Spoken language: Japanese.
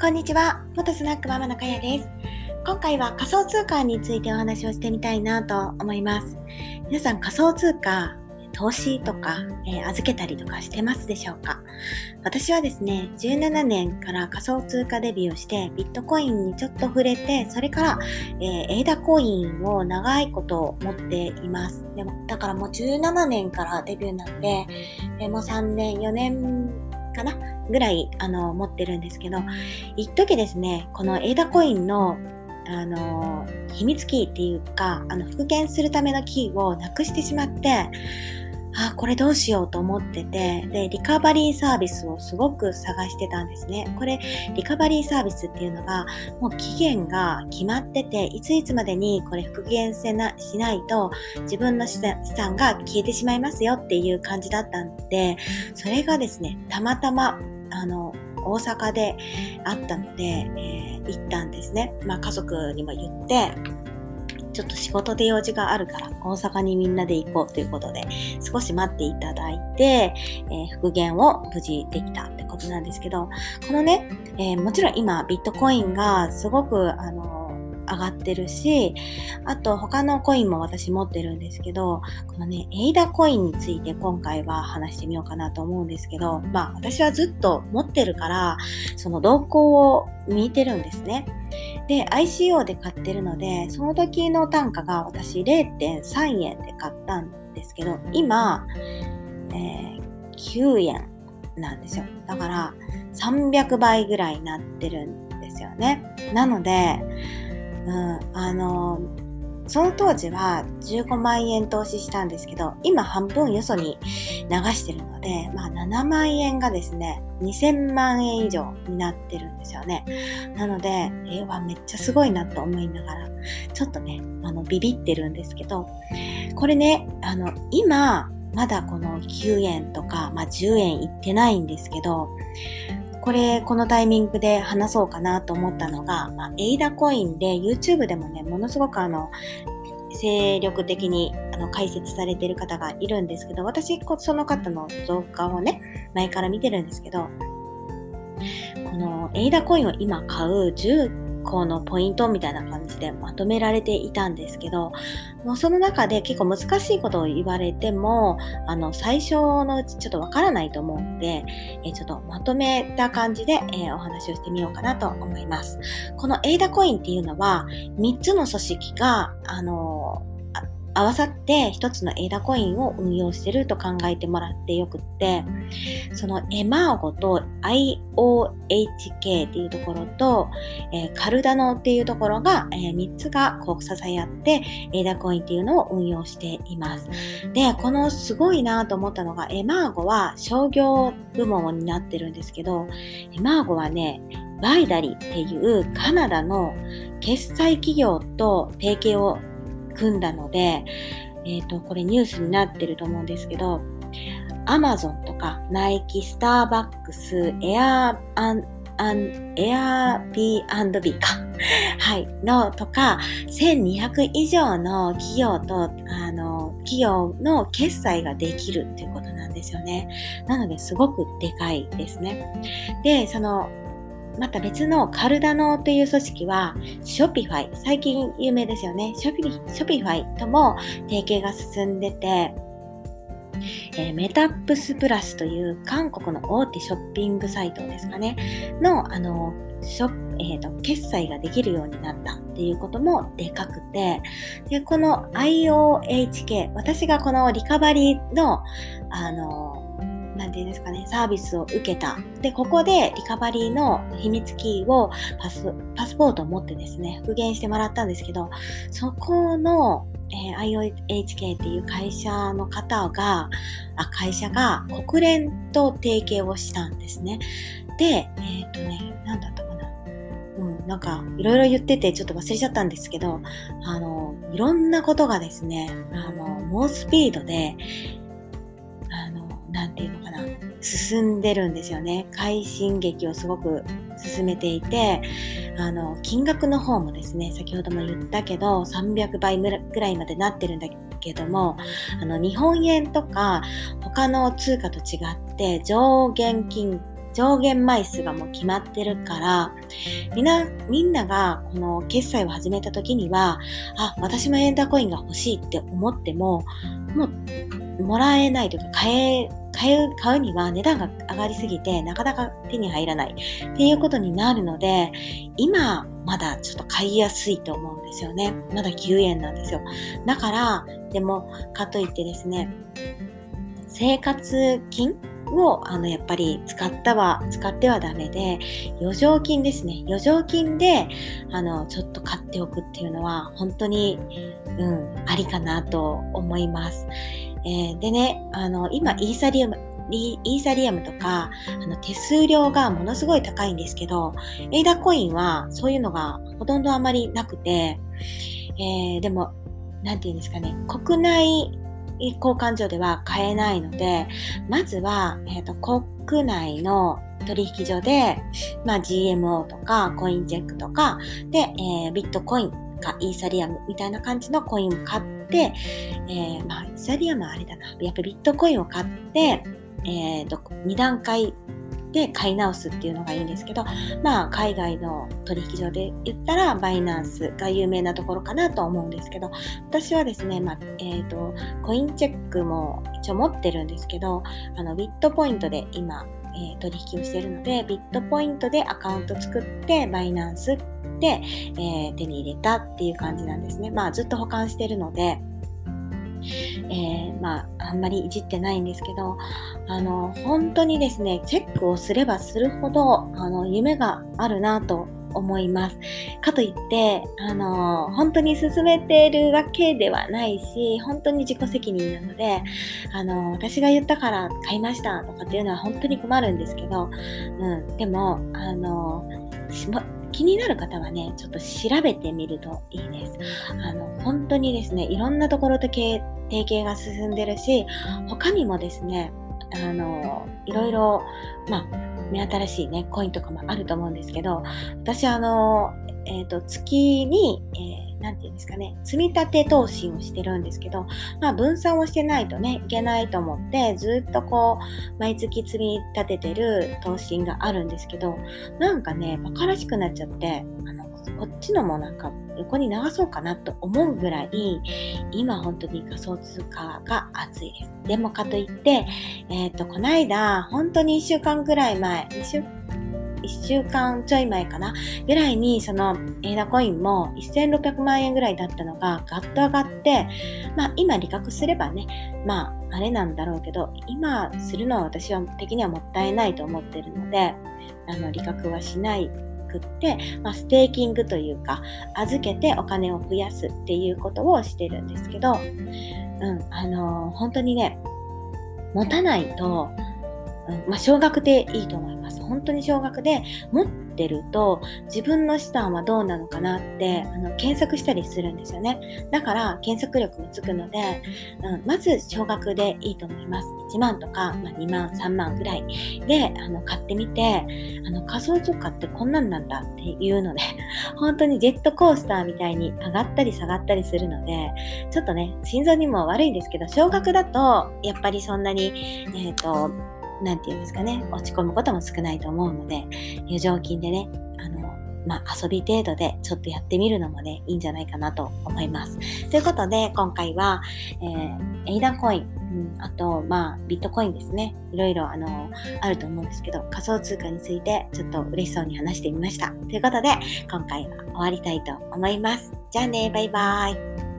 こんにちは。元スナックママのかやです。今回は仮想通貨についてお話をしてみたいなと思います。皆さん仮想通貨、投資とか、えー、預けたりとかしてますでしょうか？私はですね、17年から仮想通貨デビューをしてビットコインにちょっと触れて、それから、えー、エイダコインを長いこと持っています。でも、だからもう17年からデビューなんで、えー、もう3年、4年かな？ぐらい、あの、持ってるんですけど、一時ですね、このエイダコインの、あの、秘密キーっていうか、あの、復元するためのキーをなくしてしまって、あ、これどうしようと思ってて、で、リカバリーサービスをすごく探してたんですね。これ、リカバリーサービスっていうのが、もう期限が決まってて、いついつまでにこれ復元せなしないと、自分の資産が消えてしまいますよっていう感じだったんで、それがですね、たまたま、あの、大阪であったので、えー、行ったんですね。まあ家族にも言って、ちょっと仕事で用事があるから大阪にみんなで行こうということで少し待っていただいて、えー、復元を無事できたってことなんですけどこのね、えー、もちろん今ビットコインがすごくあのがってるし、あと他のコインも私持ってるんですけど、このね、エイダコインについて今回は話してみようかなと思うんですけど、まあ私はずっと持ってるから、その動向を見てるんですね。で、ICO で買ってるので、その時の単価が私0.3円で買ったんですけど、今、えー、9円なんですよ。だから300倍ぐらいになってるんですよね。なので、うん、あのその当時は15万円投資したんですけど、今半分よそに流してるので、まあ7万円がですね、2000万円以上になってるんですよね。なので、えー、わ、めっちゃすごいなと思いながら、ちょっとね、あの、ビビってるんですけど、これね、あの、今、まだこの9円とか、まあ10円いってないんですけど、これ、このタイミングで話そうかなと思ったのが、まあ、エイダコインで YouTube でもね、ものすごくあの、精力的にあの解説されている方がいるんですけど、私、その方の動画をね、前から見てるんですけど、このエイダコインを今買う10このポイントみたいな感じでまとめられていたんですけど、もうその中で結構難しいことを言われても、あの、最初のうちちょっとわからないと思うんで、えちょっとまとめた感じで、え、お話をしてみようかなと思います。このエイダコインっていうのは、3つの組織が、あの合わさって一つのエダコインを運用してると考えてもらってよくって、そのエマーゴと IOHK っていうところと、えー、カルダノっていうところが、えー、3つがこう支え合ってエダコインっていうのを運用しています。で、このすごいなと思ったのがエマーゴは商業部門になってるんですけど、エマーゴはね、バイダリっていうカナダの決済企業と提携を組んだので、えっ、ー、と、これニュースになってると思うんですけど、アマゾンとか、ナイキ、スターバックス、エアアン、アン、エアビービーか。はい。のとか、1200以上の企業と、あの、企業の決済ができるっていうことなんですよね。なので、すごくでかいですね。で、その、また別のカルダノという組織は、 Shopify、最近有名ですよね。ショピ Shopify とも提携が進んでて、えー、メタップスプラスという韓国の大手ショッピングサイトですかね、の、あの、ショえーと、決済ができるようになったっていうこともでかくて、で、この IOHK、私がこのリカバリーの、あの、なんていうんですかね、サービスを受けた。で、ここでリカバリーの秘密キーをパスパスポートを持ってですね、復元してもらったんですけど、そこの、えー、IOHK っていう会社の方が、あ会社が国連と提携をしたんですね。で、えっ、ー、とね、なんだったかな。うん、なんか、いろいろ言っててちょっと忘れちゃったんですけど、あの、いろんなことがですね、あの、猛スピードで、進んでるんですよね。快進撃をすごく進めていて、あの、金額の方もですね、先ほども言ったけど、300倍ぐらいまでなってるんだけども、あの、日本円とか他の通貨と違って上限金、上限枚数がもう決まってるから、みんな、みんながこの決済を始めた時には、あ、私もエンダーコインが欲しいって思っても、もう、もらえないというか、買え、買う、買うには値段が上がりすぎて、なかなか手に入らないっていうことになるので、今、まだちょっと買いやすいと思うんですよね。まだ9円なんですよ。だから、でも、かといってですね、生活金をあのやっぱり使ったは使ってはダメで余剰金ですね余剰金であのちょっと買っておくっていうのは本当に、うん、ありかなと思います、えー、でねあの今イーサリアムイーサリアムとかあの手数料がものすごい高いんですけどエイダコインはそういうのがほとんどあまりなくて、えー、でもなんて言うんですかね国内交換所では買えないので、まずは、えーと、国内の取引所で、まあ、GMO とかコインチェックとかで、えー、ビットコインかイーサリアムみたいな感じのコインを買って、えー、まあ、イーサリアムはあれだな。やっぱビットコインを買って、えーと、2段階で買い直すっていうのがいいんですけど、まあ、海外の取引所で言ったら、バイナンスが有名なところかなと思うんですけど、私はですね、まあ、えっ、ー、と、コインチェックも一応持ってるんですけど、あの、ビットポイントで今、え、取引をしているので、ビットポイントでアカウント作って、バイナンスで、え、手に入れたっていう感じなんですね。まあ、ずっと保管してるので、えー、まあ、あんまりいじってないんですけど、あの、本当にですね、チェックをすればするほど、あの、夢があるなと思います。かといって、あの、本当に進めているわけではないし、本当に自己責任なので、あの、私が言ったから買いましたとかっていうのは本当に困るんですけど、うん、でも、あの、気になる方はね、ちょっと調べてみるといいです。あの、本当にですね、いろんなところと提携が進んでるし、他にもですね、あの、いろいろ、まあ、目新しいね、コインとかもあると思うんですけど、私、あの、え、ー、と、月に、えーなんていうんですかね、積み立て投資をしてるんですけど、まあ分散をしてないとね、いけないと思って、ずっとこう、毎月積み立ててる投資があるんですけど、なんかね、馬鹿らしくなっちゃって、あの、こっちのもなんか横に流そうかなと思うぐらい、今本当に仮想通貨が熱いです。でもかといって、えっ、ー、と、この間、本当に1週間ぐらい前、2週1週間ちょい前かな？ぐらいにそのエーダコインも1600万円ぐらいだったのがガッと上がってまあ今利確すればねまああれなんだろうけど今するのは私は的にはもったいないと思ってるのであの利確はしないくって、まあ、ステーキングというか預けてお金を増やすっていうことをしてるんですけど、うん、あのー、本当にね持たないとまあ、少額でいいと思います。本当に少額で持ってると自分の資産はどうなのかなってあの検索したりするんですよね。だから検索力もつくので、うん、まず少額でいいと思います。1万とか、まあ、2万、3万ぐらいであの買ってみてあの仮想通貨ってこんなんなんだっていうので 本当にジェットコースターみたいに上がったり下がったりするのでちょっとね心臓にも悪いんですけど少額だとやっぱりそんなにえっ、ー、となんていうんですかね、落ち込むことも少ないと思うので、余剰金でね、あの、まあ、遊び程度でちょっとやってみるのもね、いいんじゃないかなと思います。ということで、今回は、えー、エイダコイン、うん、あと、まあ、ビットコインですね。いろいろ、あの、あると思うんですけど、仮想通貨についてちょっと嬉しそうに話してみました。ということで、今回は終わりたいと思います。じゃあね、バイバーイ。